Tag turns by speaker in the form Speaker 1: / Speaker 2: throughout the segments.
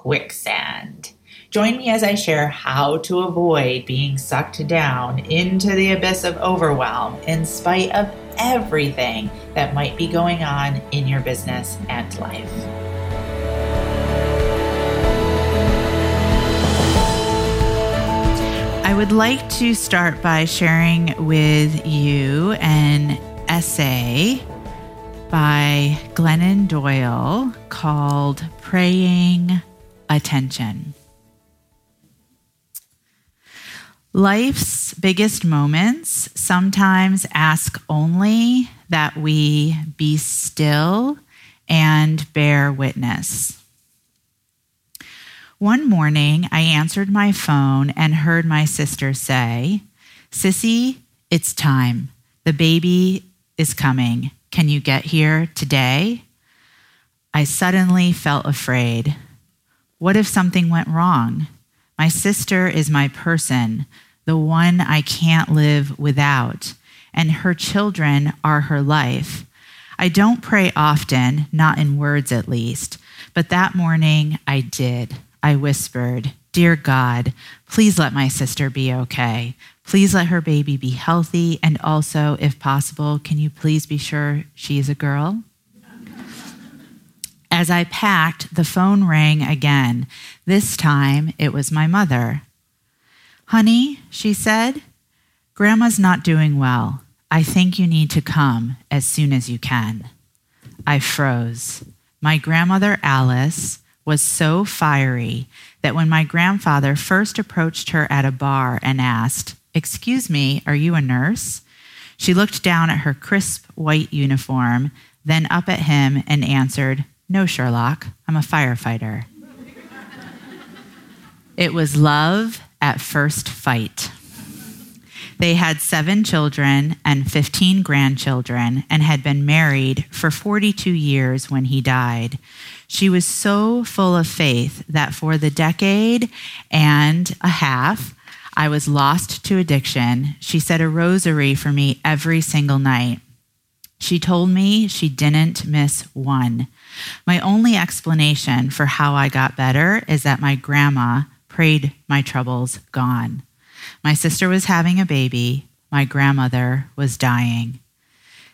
Speaker 1: quicksand. Join me as I share how to avoid being sucked down into the abyss of overwhelm in spite of everything that might be going on in your business and life. I would like to start by sharing with you an essay by Glennon Doyle called Praying attention. Life's biggest moments sometimes ask only that we be still and bear witness. One morning, I answered my phone and heard my sister say, Sissy, it's time. The baby is coming. Can you get here today? I suddenly felt afraid. What if something went wrong? My sister is my person, the one I can't live without, and her children are her life. I don't pray often, not in words at least, but that morning I did. I whispered, Dear God, please let my sister be okay. Please let her baby be healthy. And also, if possible, can you please be sure she is a girl? As I packed, the phone rang again. This time it was my mother. Honey, she said, Grandma's not doing well. I think you need to come as soon as you can. I froze. My grandmother, Alice, was so fiery that when my grandfather first approached her at a bar and asked, Excuse me, are you a nurse? She looked down at her crisp white uniform, then up at him and answered, no, Sherlock, I'm a firefighter. it was love at first fight. They had seven children and 15 grandchildren and had been married for 42 years when he died. She was so full of faith that for the decade and a half, I was lost to addiction. She said a rosary for me every single night. She told me she didn't miss one. My only explanation for how I got better is that my grandma prayed my troubles gone. My sister was having a baby, my grandmother was dying.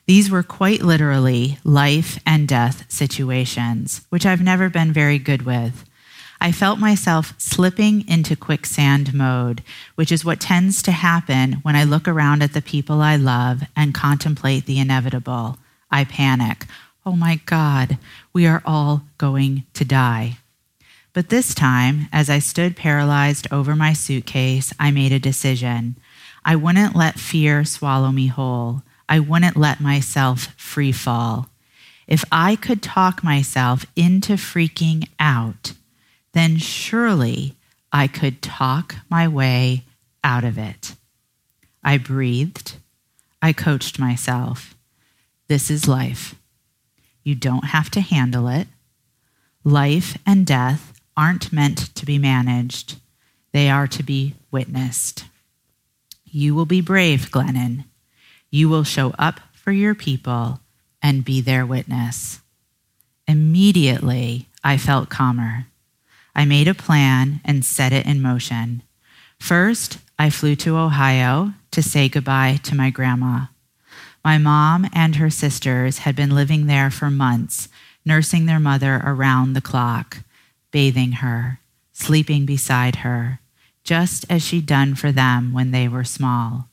Speaker 1: These were quite literally life and death situations, which I've never been very good with. I felt myself slipping into quicksand mode, which is what tends to happen when I look around at the people I love and contemplate the inevitable. I panic. Oh my God, we are all going to die. But this time, as I stood paralyzed over my suitcase, I made a decision. I wouldn't let fear swallow me whole. I wouldn't let myself free fall. If I could talk myself into freaking out, then surely I could talk my way out of it. I breathed. I coached myself. This is life. You don't have to handle it. Life and death aren't meant to be managed, they are to be witnessed. You will be brave, Glennon. You will show up for your people and be their witness. Immediately, I felt calmer. I made a plan and set it in motion. First, I flew to Ohio to say goodbye to my grandma. My mom and her sisters had been living there for months, nursing their mother around the clock, bathing her, sleeping beside her, just as she'd done for them when they were small.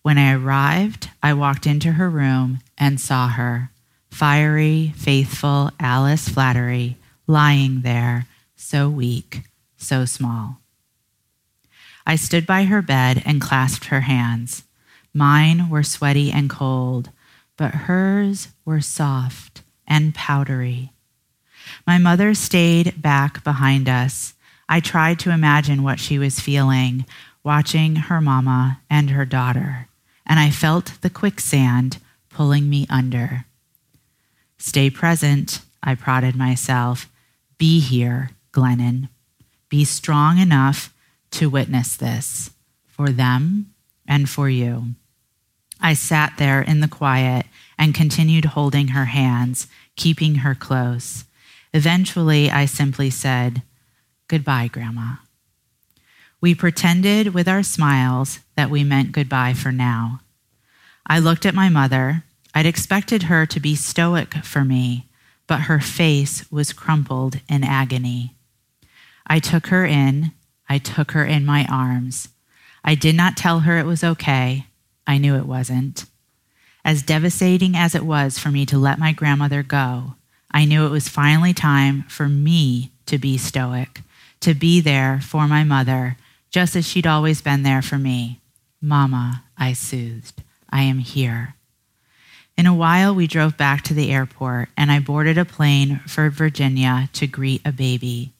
Speaker 1: When I arrived, I walked into her room and saw her, fiery, faithful Alice Flattery, lying there so weak, so small. I stood by her bed and clasped her hands. Mine were sweaty and cold, but hers were soft and powdery. My mother stayed back behind us, I tried to imagine what she was feeling watching her mama and her daughter, and I felt the quicksand pulling me under. Stay present, I prodded myself. Be here, Glennon. Be strong enough to witness this for them and for you. I sat there in the quiet and continued holding her hands, keeping her close. Eventually, I simply said, Goodbye, Grandma. We pretended with our smiles that we meant goodbye for now. I looked at my mother. I'd expected her to be stoic for me, but her face was crumpled in agony. I took her in. I took her in my arms. I did not tell her it was okay. I knew it wasn't. As devastating as it was for me to let my grandmother go, I knew it was finally time for me to be stoic, to be there for my mother, just as she'd always been there for me. Mama, I soothed, I am here. In a while, we drove back to the airport, and I boarded a plane for Virginia to greet a baby.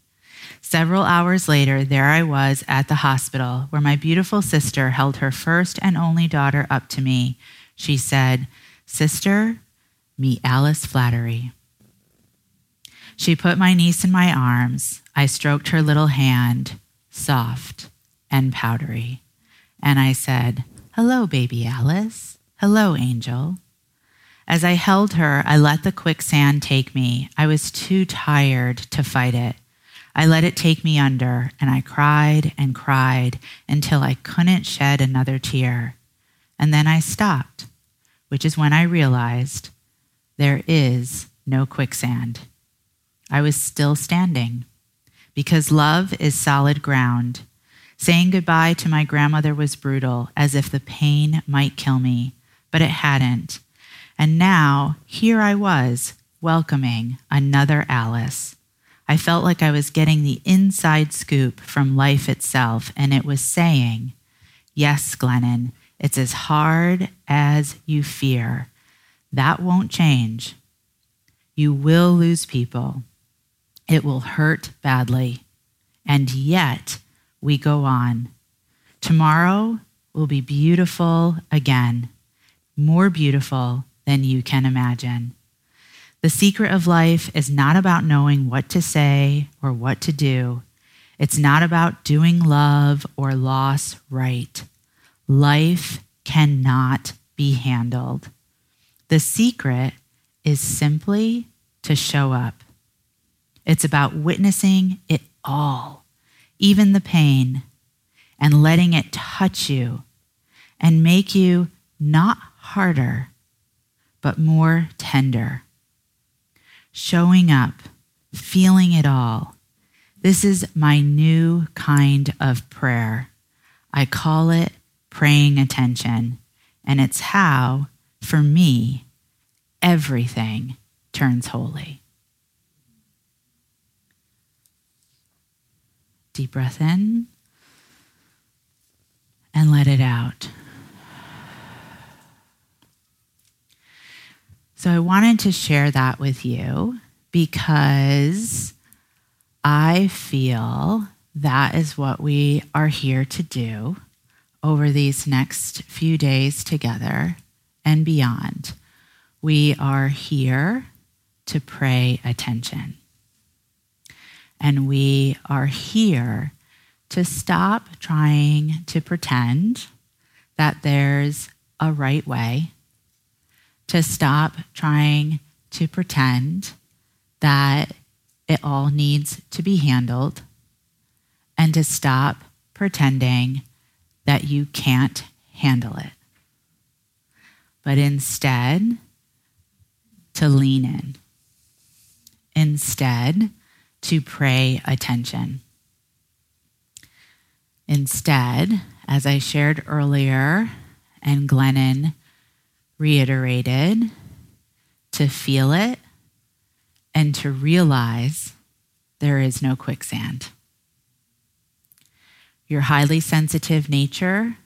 Speaker 1: Several hours later, there I was at the hospital where my beautiful sister held her first and only daughter up to me. She said, Sister, meet Alice Flattery. She put my niece in my arms. I stroked her little hand, soft and powdery. And I said, Hello, baby Alice. Hello, angel. As I held her, I let the quicksand take me. I was too tired to fight it. I let it take me under, and I cried and cried until I couldn't shed another tear. And then I stopped, which is when I realized there is no quicksand. I was still standing because love is solid ground. Saying goodbye to my grandmother was brutal, as if the pain might kill me, but it hadn't. And now here I was, welcoming another Alice. I felt like I was getting the inside scoop from life itself, and it was saying, Yes, Glennon, it's as hard as you fear. That won't change. You will lose people. It will hurt badly. And yet, we go on. Tomorrow will be beautiful again, more beautiful than you can imagine. The secret of life is not about knowing what to say or what to do. It's not about doing love or loss right. Life cannot be handled. The secret is simply to show up. It's about witnessing it all, even the pain, and letting it touch you and make you not harder, but more tender. Showing up, feeling it all. This is my new kind of prayer. I call it praying attention, and it's how, for me, everything turns holy. Deep breath in and let it out. So I wanted to share that with you because I feel that is what we are here to do over these next few days together and beyond. We are here to pray attention. And we are here to stop trying to pretend that there's a right way, to stop trying to pretend that it all needs to be handled, and to stop pretending that you can't handle it. But instead, to lean in. Instead, to pray attention. Instead, as I shared earlier, and Glennon reiterated, to feel it and to realize there is no quicksand. Your highly sensitive nature,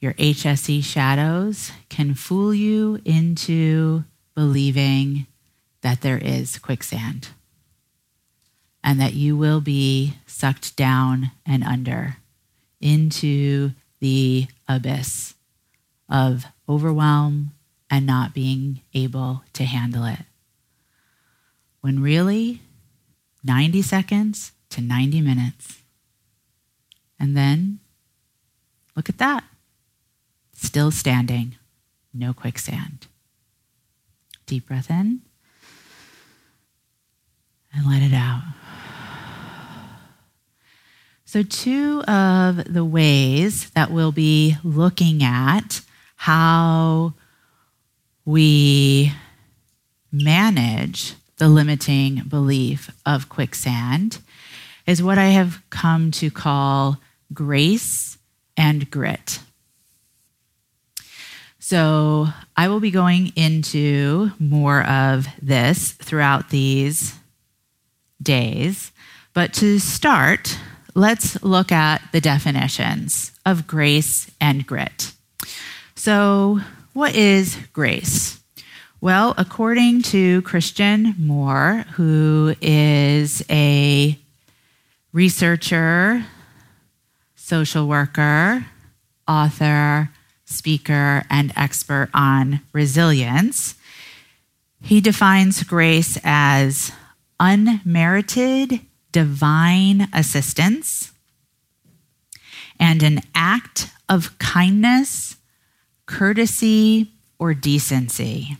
Speaker 1: your HSE shadows can fool you into believing that there is quicksand. and that you will be sucked down and under into the abyss of overwhelm and not being able to handle it. When really, 90 seconds to 90 minutes. And then, look at that. Still standing, no quicksand. Deep breath in and let it out. So, two of the ways that we'll be looking at how we manage the limiting belief of quicksand is what I have come to call grace and grit. So, I will be going into more of this throughout these days. But to start, let's look at the definitions of grace and grit. So, what is grace? Well, according to Christian Moore, who is a researcher, social worker, author, speaker, and expert on resilience, he defines grace as unmerited divine assistance and an act of kindness, courtesy, or decency.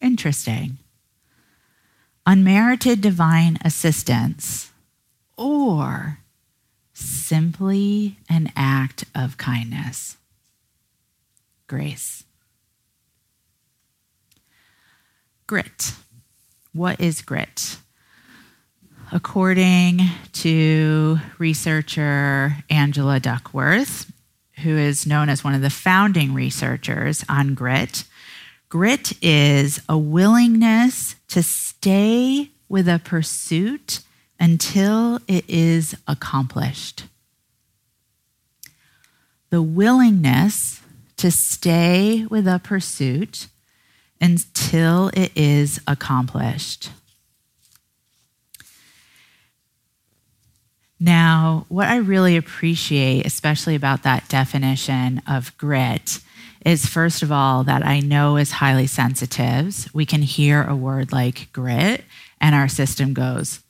Speaker 1: Interesting. Unmerited divine assistance or simply an act of kindness. Grace. Grit. What is grit? According to researcher Angela Duckworth, who is known as one of the founding researchers on grit, grit is a willingness to stay with a pursuit until it is accomplished. The willingness to stay with a pursuit until it is accomplished. Now, what I really appreciate, especially about that definition of grit, is first of all that I know as highly sensitives, we can hear a word like grit and our system goes,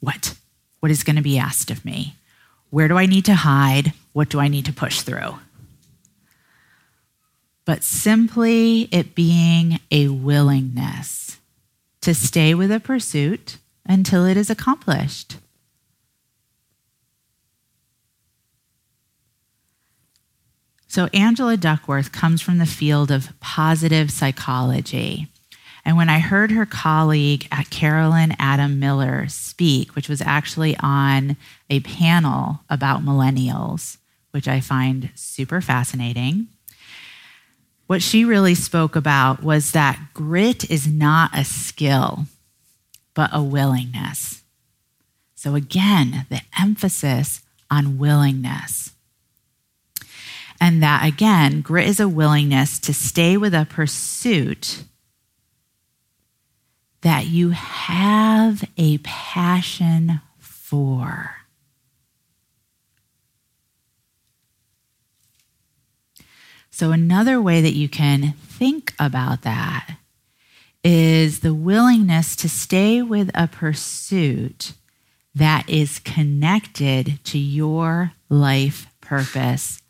Speaker 1: What? What is going to be asked of me? Where do I need to hide? What do I need to push through? but simply it being a willingness to stay with a pursuit until it is accomplished. So, Angela Duckworth comes from the field of positive psychology. And when I heard her colleague at Carolyn Adam Miller speak, which was actually on a panel about millennials, which I find super fascinating, what she really spoke about was that grit is not a skill, but a willingness. So, again, the emphasis on willingness. And that, again, grit is a willingness to stay with a pursuit that you have a passion for. So, another way that you can think about that is the willingness to stay with a pursuit that is connected to your life purpose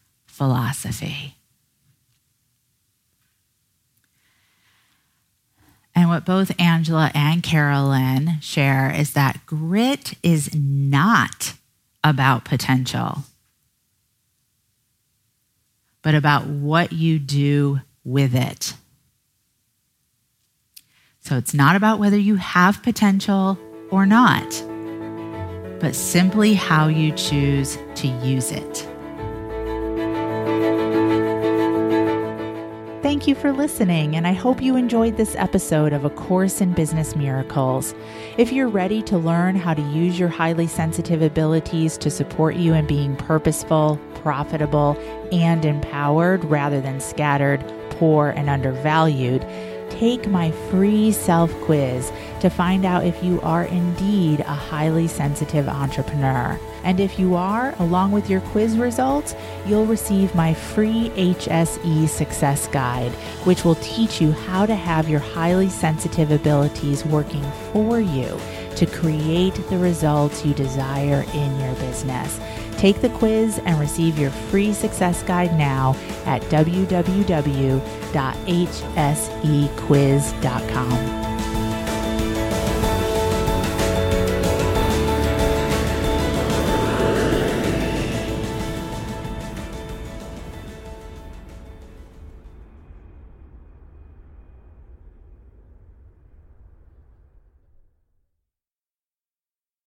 Speaker 1: philosophy. And what both Angela and Carolyn share is that grit is not about potential but about what you do with it. So it's not about whether you have potential or not, but simply how you choose to use it. Thank you for listening, and I hope you enjoyed this episode of A Course in Business Miracles. If you're ready to learn how to use your highly sensitive abilities to support you in being purposeful, profitable, and empowered rather than scattered, poor, and undervalued, take my free self quiz to find out if you are indeed a highly sensitive entrepreneur. And if you are, along with your quiz results, you'll receive my free HSE Success Guide, which will teach you how to have your highly sensitive abilities working for you to create the results you desire in your business. Take the quiz and receive your free success guide now at www.hsequiz.com.